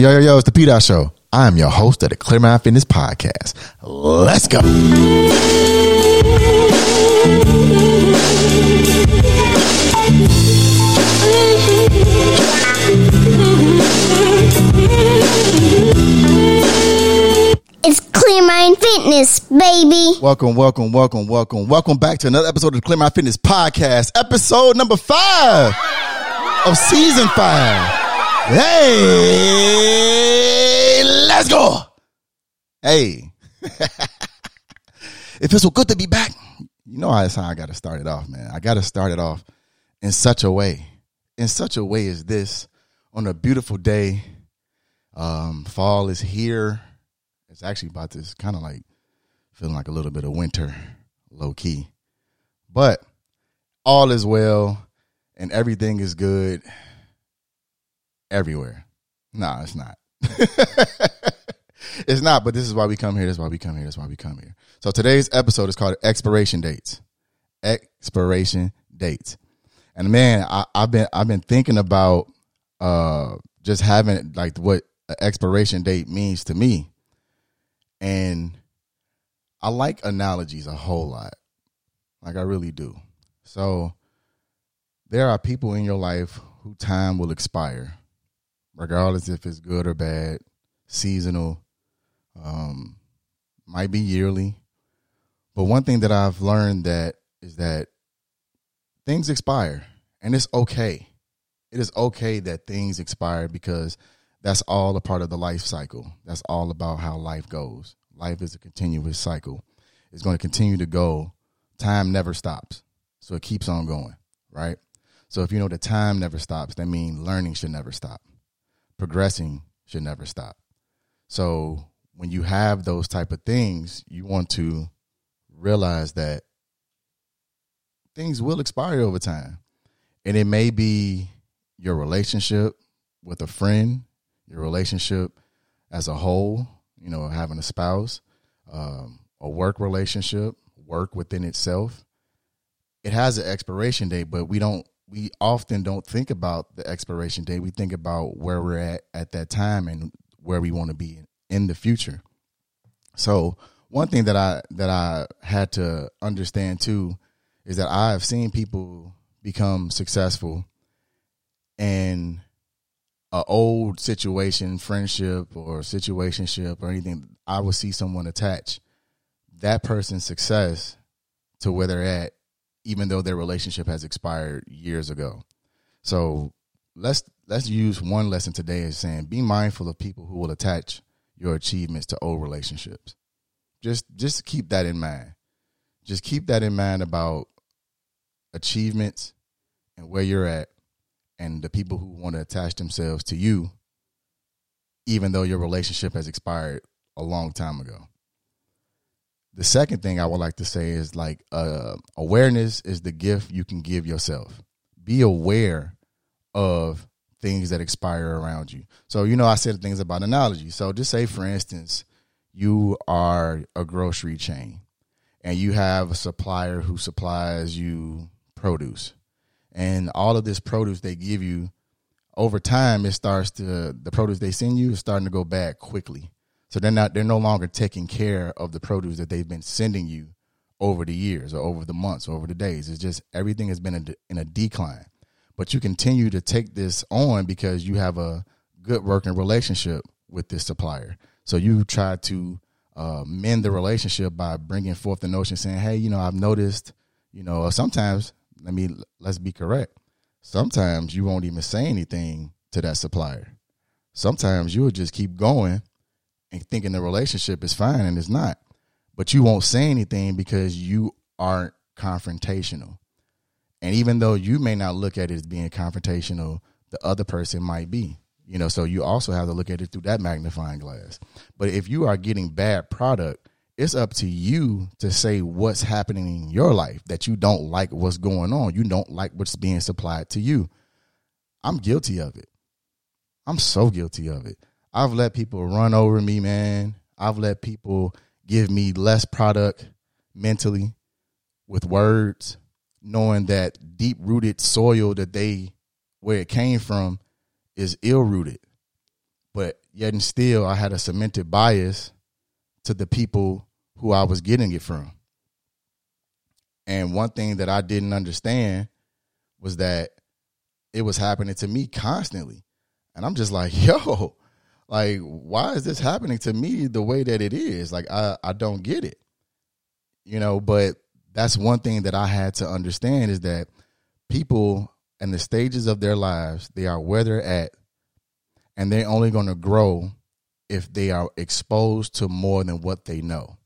Yo, yo, yo, it's the P Dot Show. I am your host of the Clear Mind Fitness Podcast. Let's go. It's Clear Mind Fitness, baby. Welcome, welcome, welcome, welcome, welcome back to another episode of the Clear Mind Fitness Podcast, episode number five of season five. Hey, let's go. Hey, it feels so good to be back. You know how how I got to start it off, man. I got to start it off in such a way, in such a way as this on a beautiful day. Um, fall is here. It's actually about this kind of like feeling like a little bit of winter, low key. But all is well and everything is good everywhere. No, it's not. it's not, but this is why we come here. This is why we come here. This is why we come here. So today's episode is called Expiration Dates. Expiration dates. And man, I, I've been I've been thinking about uh just having like what an expiration date means to me. And I like analogies a whole lot. Like I really do. So there are people in your life who time will expire, regardless if it's good or bad, seasonal, um, might be yearly. But one thing that I've learned that is that things expire and it's okay. It is okay that things expire because that's all a part of the life cycle. That's all about how life goes. Life is a continuous cycle. It's going to continue to go. Time never stops. So it keeps on going, right? So if you know that time never stops, that means learning should never stop. Progressing should never stop. So when you have those type of things, you want to realize that things will expire over time. And it may be your relationship with a friend, your relationship as a whole, you know, having a spouse, um, a work relationship, work within itself. It has an expiration date, but we don't we often don't think about the expiration date. We think about where we're at at that time and where we want to be in the future. So, one thing that I that I had to understand too is that I've seen people become successful and a old situation, friendship or situationship or anything, I would see someone attach that person's success to where they're at, even though their relationship has expired years ago. So let's let's use one lesson today as saying be mindful of people who will attach your achievements to old relationships. Just just keep that in mind. Just keep that in mind about achievements and where you're at and the people who want to attach themselves to you, even though your relationship has expired a long time ago. The second thing I would like to say is like uh, awareness is the gift you can give yourself. Be aware of things that expire around you. So, you know, I said things about analogy. So, just say, for instance, you are a grocery chain and you have a supplier who supplies you produce and all of this produce they give you over time it starts to the produce they send you is starting to go bad quickly so they're not they're no longer taking care of the produce that they've been sending you over the years or over the months or over the days it's just everything has been in a decline but you continue to take this on because you have a good working relationship with this supplier so you try to uh, mend the relationship by bringing forth the notion saying hey you know i've noticed you know sometimes let me let's be correct. Sometimes you won't even say anything to that supplier. Sometimes you'll just keep going and thinking the relationship is fine and it's not. But you won't say anything because you aren't confrontational. And even though you may not look at it as being confrontational, the other person might be. You know, so you also have to look at it through that magnifying glass. But if you are getting bad product it's up to you to say what's happening in your life that you don't like what's going on. You don't like what's being supplied to you. I'm guilty of it. I'm so guilty of it. I've let people run over me, man. I've let people give me less product mentally with words, knowing that deep rooted soil that they, where it came from, is ill rooted. But yet and still I had a cemented bias to the people who I was getting it from. And one thing that I didn't understand was that it was happening to me constantly. And I'm just like, yo, like, why is this happening to me the way that it is? Like, I, I don't get it. You know, but that's one thing that I had to understand is that people and the stages of their lives, they are where they're at, and they're only going to grow if they are exposed to more than what they know.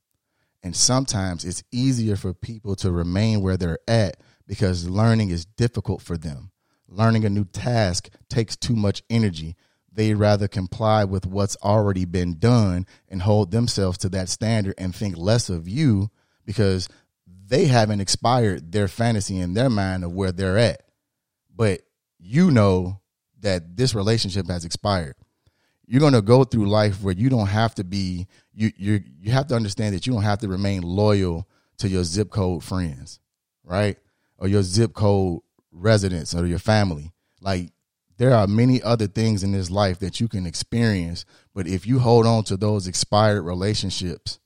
And sometimes it's easier for people to remain where they're at because learning is difficult for them. Learning a new task takes too much energy. They'd rather comply with what's already been done and hold themselves to that standard and think less of you because they haven't expired their fantasy in their mind of where they're at. But you know that this relationship has expired you're going to go through life where you don't have to be you you you have to understand that you don't have to remain loyal to your zip code friends, right? Or your zip code residents or your family. Like there are many other things in this life that you can experience, but if you hold on to those expired relationships,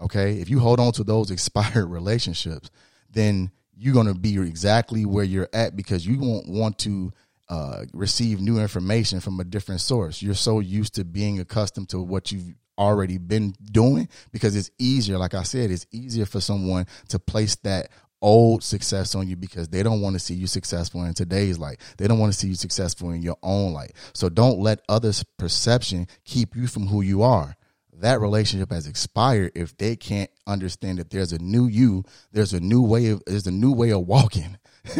okay? If you hold on to those expired relationships, then you're going to be exactly where you're at because you won't want to uh, receive new information from a different source. You're so used to being accustomed to what you've already been doing because it's easier. Like I said, it's easier for someone to place that old success on you because they don't want to see you successful in today's life. They don't want to see you successful in your own life. So don't let others' perception keep you from who you are. That relationship has expired if they can't understand that there's a new you, there's a new way of there's a new way of walking.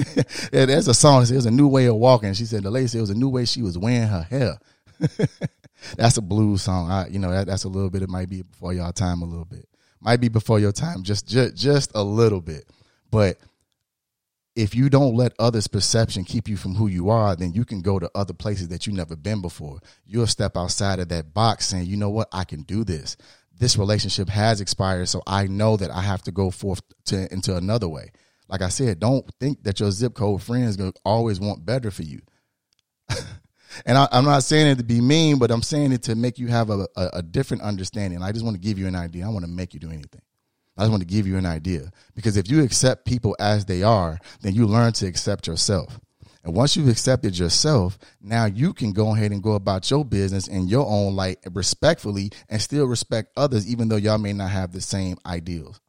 yeah, there's a song that says a new way of walking. She said the lady said it was a new way she was wearing her hair. that's a blues song. I, you know, that, that's a little bit. It might be before y'all time a little bit. Might be before your time, just just just a little bit. But if you don't let others' perception keep you from who you are, then you can go to other places that you've never been before. You'll step outside of that box saying, you know what, I can do this. This relationship has expired, so I know that I have to go forth to into another way like I said, don't think that your zip code friends gonna always want better for you. and I, am not saying it to be mean, but I'm saying it to make you have a, a, a different understanding. I just want to give you an idea. I want to make you do anything. I just want to give you an idea because if you accept people as they are, then you learn to accept yourself. And once you've accepted yourself, now you can go ahead and go about your business in your own light respectfully and still respect others, even though y'all may not have the same ideals.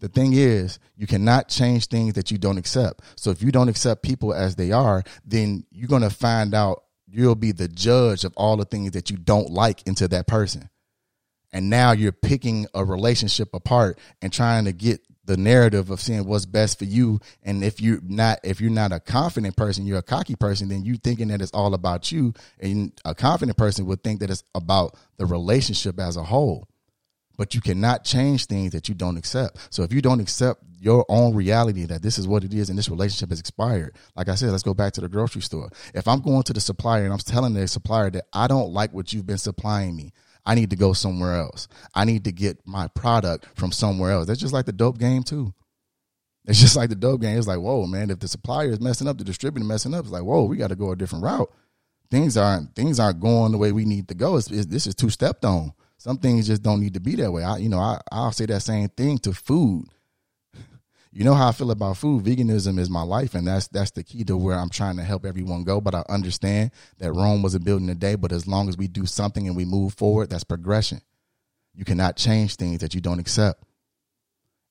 The thing is, you cannot change things that you don't accept. So if you don't accept people as they are, then you're going to find out you'll be the judge of all the things that you don't like into that person. And now you're picking a relationship apart and trying to get the narrative of seeing what's best for you. And if you're not, if you're not a confident person, you're a cocky person, then you thinking that it's all about you. And a confident person would think that it's about the relationship as a whole but you cannot change things that you don't accept. So if you don't accept your own reality that this is what it is and this relationship has expired, like I said, let's go back to the grocery store. If I'm going to the supplier and I'm telling the supplier that I don't like what you've been supplying me, I need to go somewhere else. I need to get my product from somewhere else. That's just like the dope game too. It's just like the dope game. It's like, whoa, man, if the supplier is messing up, the distributor messing up, it's like, whoa, we got to go a different route. Things aren't things aren't going the way we need to go. It's, it's, this is two stepped on. Some things just don't need to be that way. I, you know, I, I'll say that same thing to food. You know how I feel about food. Veganism is my life, and that's that's the key to where I'm trying to help everyone go. But I understand that Rome wasn't built in a day. But as long as we do something and we move forward, that's progression. You cannot change things that you don't accept.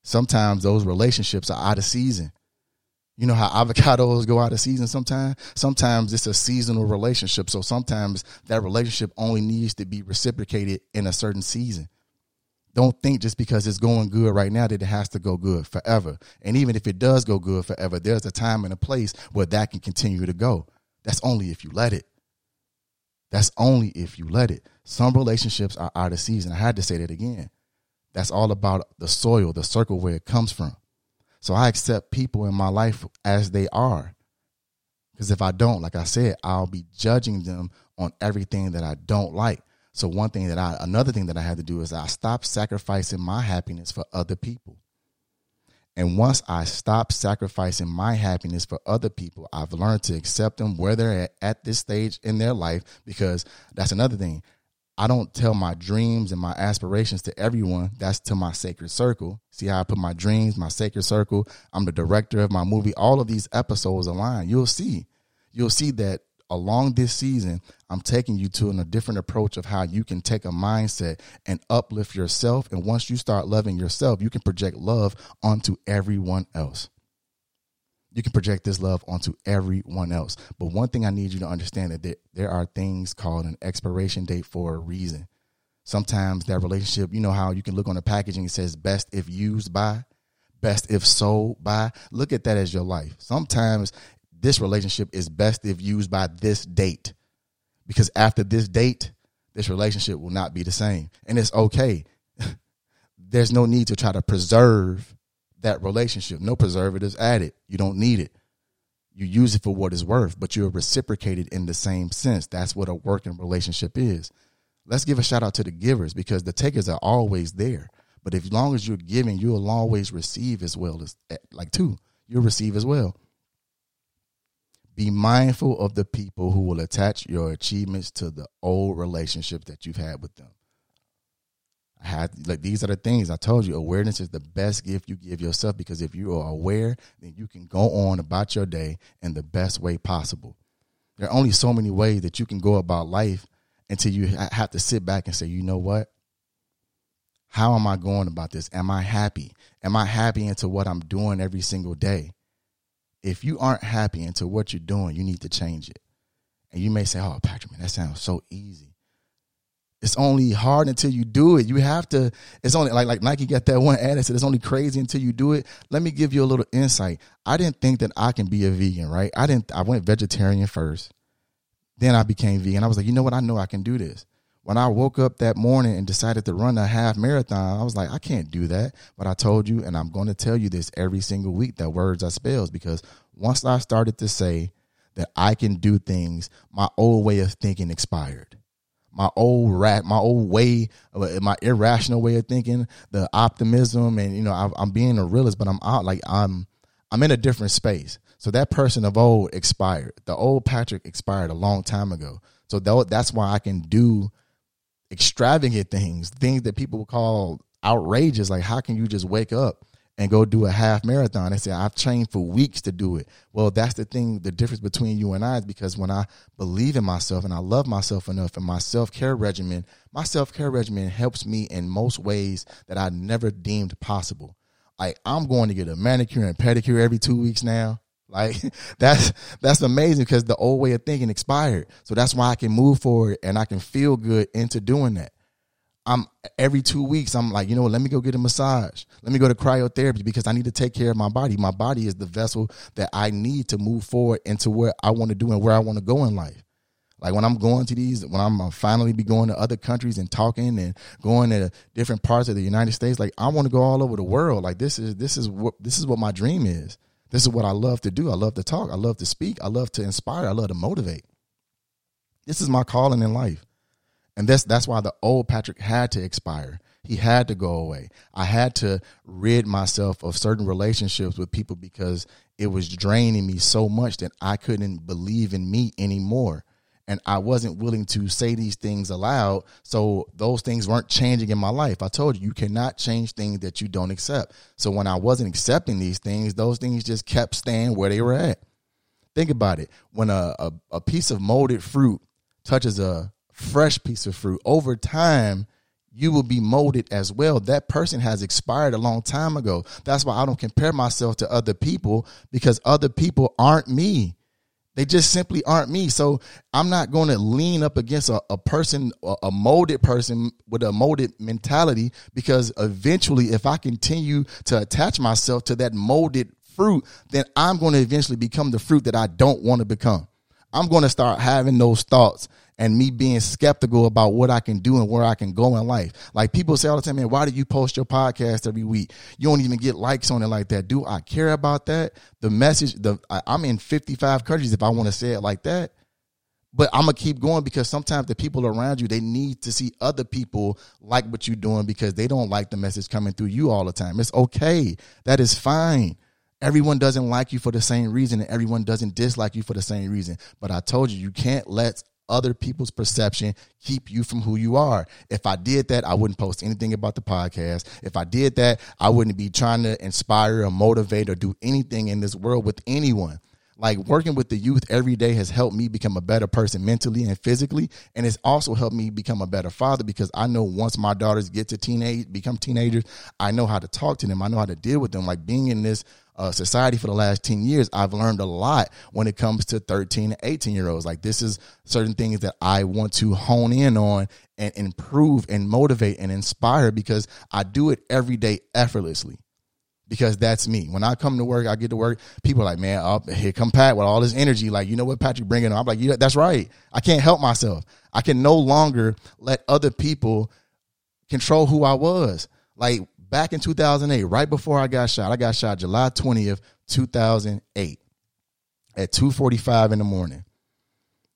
Sometimes those relationships are out of season. You know how avocados go out of season sometimes? Sometimes it's a seasonal relationship. So sometimes that relationship only needs to be reciprocated in a certain season. Don't think just because it's going good right now that it has to go good forever. And even if it does go good forever, there's a time and a place where that can continue to go. That's only if you let it. That's only if you let it. Some relationships are out of season. I had to say that again. That's all about the soil, the circle where it comes from. So I accept people in my life as they are. Because if I don't, like I said, I'll be judging them on everything that I don't like. So one thing that I, another thing that I had to do is I stopped sacrificing my happiness for other people. And once I stop sacrificing my happiness for other people, I've learned to accept them where they're at at this stage in their life because that's another thing. I don't tell my dreams and my aspirations to everyone. That's to my sacred circle. See how I put my dreams, my sacred circle. I'm the director of my movie. All of these episodes align. You'll see. You'll see that along this season, I'm taking you to a different approach of how you can take a mindset and uplift yourself. And once you start loving yourself, you can project love onto everyone else. You can project this love onto everyone else. But one thing I need you to understand is that there, there are things called an expiration date for a reason. Sometimes that relationship, you know how you can look on the packaging, it says best if used by, best if sold by. Look at that as your life. Sometimes this relationship is best if used by this date. Because after this date, this relationship will not be the same. And it's okay. There's no need to try to preserve that relationship. No preservatives added. You don't need it. You use it for what it's worth, but you're reciprocated in the same sense. That's what a working relationship is. Let's give a shout out to the givers because the takers are always there. But as long as you're giving, you'll always receive as well as eh, like too. You'll receive as well. Be mindful of the people who will attach your achievements to the old relationship that you've had with them. I had like these are the things I told you. Awareness is the best gift you give yourself because if you are aware, then you can go on about your day in the best way possible. There are only so many ways that you can go about life until you have to sit back and say, you know what? How am I going about this? Am I happy? Am I happy into what I'm doing every single day? If you aren't happy into what you're doing, you need to change it. And you may say, "Oh, Patrick, man, that sounds so easy." It's only hard until you do it. You have to. It's only like like Nike got that one ad that said it's only crazy until you do it. Let me give you a little insight. I didn't think that I can be a vegan, right? I didn't. I went vegetarian first, then I became vegan. I was like, you know what? I know I can do this when I woke up that morning and decided to run a half marathon, I was like, I can't do that. But I told you, and I'm going to tell you this every single week that words are spells because once I started to say that I can do things, my old way of thinking expired. My old rat, my old way, my irrational way of thinking, the optimism, and you know, I, I'm being a realist, but I'm out like I'm, I'm in a different space. So that person of old expired. The old Patrick expired a long time ago. So that's why I can do extravagant things, things that people call outrageous. Like, how can you just wake up and go do a half marathon? They say, I've trained for weeks to do it. Well, that's the thing, the difference between you and I is because when I believe in myself and I love myself enough and my self care regimen, my self care regimen helps me in most ways that I never deemed possible. Like, I'm going to get a manicure and pedicure every two weeks now. Like that's that's amazing because the old way of thinking expired. So that's why I can move forward and I can feel good into doing that. I'm every two weeks, I'm like, you know let me go get a massage. Let me go to cryotherapy because I need to take care of my body. My body is the vessel that I need to move forward into where I want to do and where I want to go in life. Like when I'm going to these, when I'm uh, finally be going to other countries and talking and going to different parts of the United States, like I want to go all over the world. Like this is this is what this is what my dream is. This is what I love to do. I love to talk. I love to speak. I love to inspire. I love to motivate. This is my calling in life. And that's that's why the old Patrick had to expire. He had to go away. I had to rid myself of certain relationships with people because it was draining me so much that I couldn't believe in me anymore and I wasn't willing to say these things aloud. So those things weren't changing in my life. I told you, you cannot change things that you don't accept. So when I wasn't accepting these things, those things just kept staying where they were at. Think about it. When a, a, a piece of molded fruit touches a fresh piece of fruit, over time, you will be molded as well. That person has expired a long time ago. That's why I don't compare myself to other people because other people aren't me. They just simply aren't me. So I'm not going to lean up against a, a person, a molded person with a molded mentality, because eventually, if I continue to attach myself to that molded fruit, then I'm going to eventually become the fruit that I don't want to become. I'm going to start having those thoughts and me being skeptical about what I can do and where I can go in life. Like people say all the time, man, why do you post your podcast every week? You don't even get likes on it like that. Do I care about that? The message, the I'm in 55 countries if I want to say it like that. but I'm gonna keep going because sometimes the people around you they need to see other people like what you're doing because they don't like the message coming through you all the time. It's okay. That is fine. Everyone doesn't like you for the same reason, and everyone doesn't dislike you for the same reason. But I told you, you can't let other people's perception keep you from who you are. If I did that, I wouldn't post anything about the podcast. If I did that, I wouldn't be trying to inspire or motivate or do anything in this world with anyone like working with the youth every day has helped me become a better person mentally and physically and it's also helped me become a better father because i know once my daughters get to teenage become teenagers i know how to talk to them i know how to deal with them like being in this uh, society for the last 10 years i've learned a lot when it comes to 13 and 18 year olds like this is certain things that i want to hone in on and improve and motivate and inspire because i do it every day effortlessly because that's me. When I come to work, I get to work. People are like, man, up here come Pat with all this energy. Like, you know what, Patrick bringing? I'm like, yeah, that's right. I can't help myself. I can no longer let other people control who I was. Like back in 2008, right before I got shot, I got shot July 20th, 2008 at 2:45 in the morning.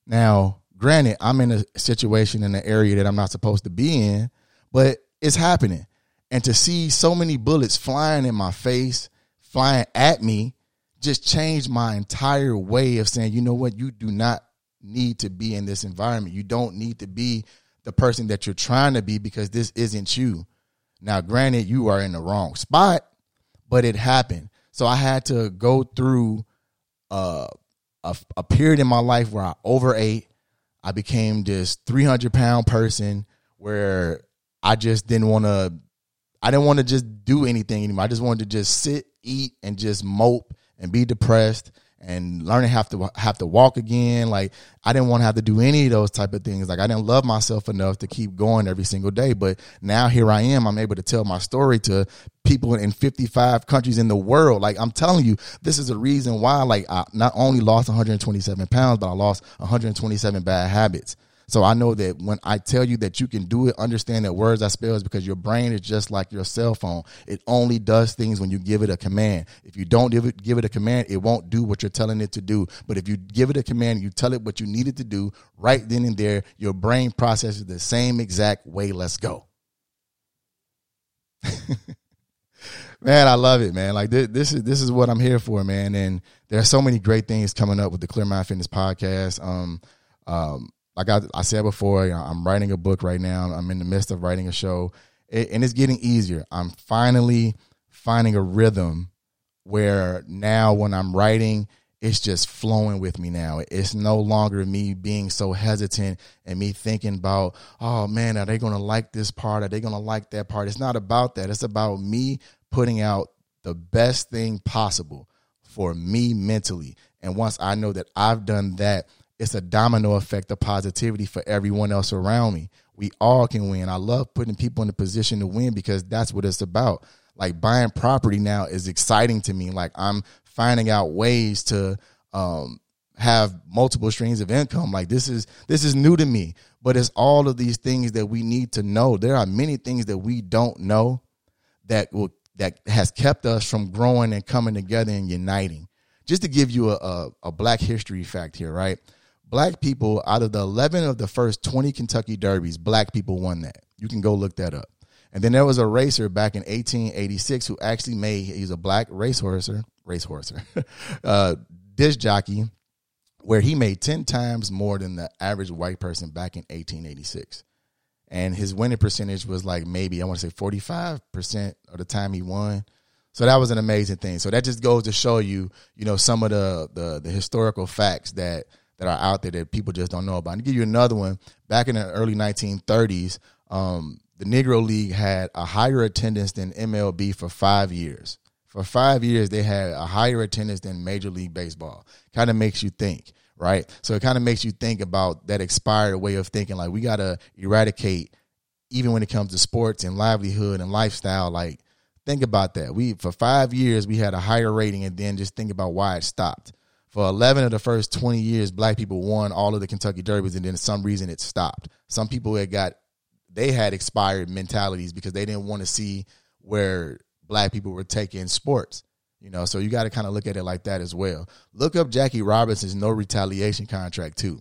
Now, granted, I'm in a situation in an area that I'm not supposed to be in, but it's happening and to see so many bullets flying in my face, flying at me, just changed my entire way of saying, you know what, you do not need to be in this environment. You don't need to be the person that you're trying to be because this isn't you. Now, granted, you are in the wrong spot, but it happened. So I had to go through uh, a, a period in my life where I overate. I became this 300 pound person where I just didn't want to I didn't want to just do anything anymore. I just wanted to just sit, eat, and just mope and be depressed and learning have to have to walk again. Like I didn't want to have to do any of those type of things. Like I didn't love myself enough to keep going every single day. But now here I am. I'm able to tell my story to people in 55 countries in the world. Like I'm telling you, this is a reason why. Like I not only lost 127 pounds, but I lost 127 bad habits. So I know that when I tell you that you can do it, understand that words I spell is because your brain is just like your cell phone. It only does things when you give it a command. If you don't give it, give it a command, it won't do what you're telling it to do. But if you give it a command, you tell it what you need it to do right then and there, your brain processes the same exact way. Let's go. man, I love it, man. Like this, this, is this is what I'm here for, man. And there are so many great things coming up with the Clear Mind Fitness podcast. Um, um, like I, I said before, you know, I'm writing a book right now. I'm in the midst of writing a show, it, and it's getting easier. I'm finally finding a rhythm where now when I'm writing, it's just flowing with me now. It's no longer me being so hesitant and me thinking about, oh man, are they going to like this part? Are they going to like that part? It's not about that. It's about me putting out the best thing possible for me mentally. And once I know that I've done that, it's a domino effect of positivity for everyone else around me. We all can win. I love putting people in a position to win because that's what it's about. Like buying property now is exciting to me. Like I'm finding out ways to um, have multiple streams of income. Like this is this is new to me, but it's all of these things that we need to know. There are many things that we don't know that will that has kept us from growing and coming together and uniting. Just to give you a, a, a black history fact here, right? Black people out of the 11 of the first 20 Kentucky Derbies, black people won that. You can go look that up. And then there was a racer back in 1886 who actually made, he's a black racehorser, racehorser, uh, disc jockey, where he made 10 times more than the average white person back in 1886. And his winning percentage was like maybe, I want to say 45% of the time he won. So that was an amazing thing. So that just goes to show you, you know, some of the the, the historical facts that that are out there that people just don't know about. To give you another one, back in the early 1930s, um, the Negro League had a higher attendance than MLB for five years. For five years, they had a higher attendance than Major League Baseball. Kind of makes you think, right? So it kind of makes you think about that expired way of thinking. Like we got to eradicate, even when it comes to sports and livelihood and lifestyle. Like think about that. We for five years we had a higher rating, and then just think about why it stopped for 11 of the first 20 years, black people won all of the Kentucky Derbies, and then some reason it stopped. Some people had got, they had expired mentalities because they didn't want to see where black people were taking sports. You know, so you got to kind of look at it like that as well. Look up Jackie Robinson's no retaliation contract too.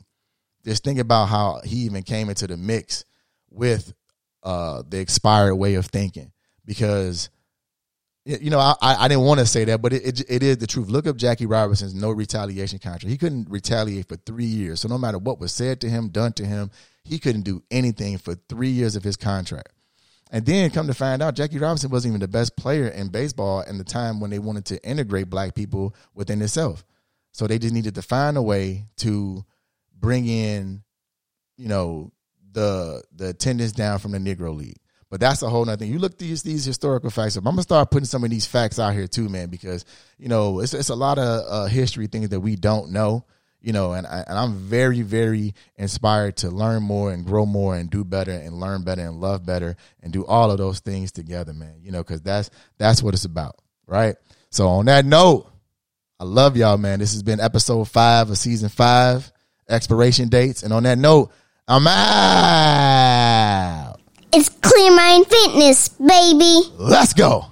just think about how he even came into the mix with uh, the expired way of thinking because you know, I, I didn't want to say that, but it, it, it is the truth. Look up Jackie Robinson's no retaliation contract. He couldn't retaliate for three years. So no matter what was said to him, done to him, he couldn't do anything for three years of his contract. And then come to find out, Jackie Robinson wasn't even the best player in baseball in the time when they wanted to integrate black people within itself. So they just needed to find a way to bring in, you know, the the attendance down from the Negro League. But that's a whole nother thing. You look these these historical facts up. I'm gonna start putting some of these facts out here too, man, because you know it's it's a lot of uh, history things that we don't know. You know, and I, and I'm very very inspired to learn more and grow more and do better and learn better and love better and do all of those things together, man. You know, because that's that's what it's about, right? So on that note, I love y'all, man. This has been episode five of season five, expiration dates, and on that note, I'm out. It's Clear Mind Fitness, baby. Let's go.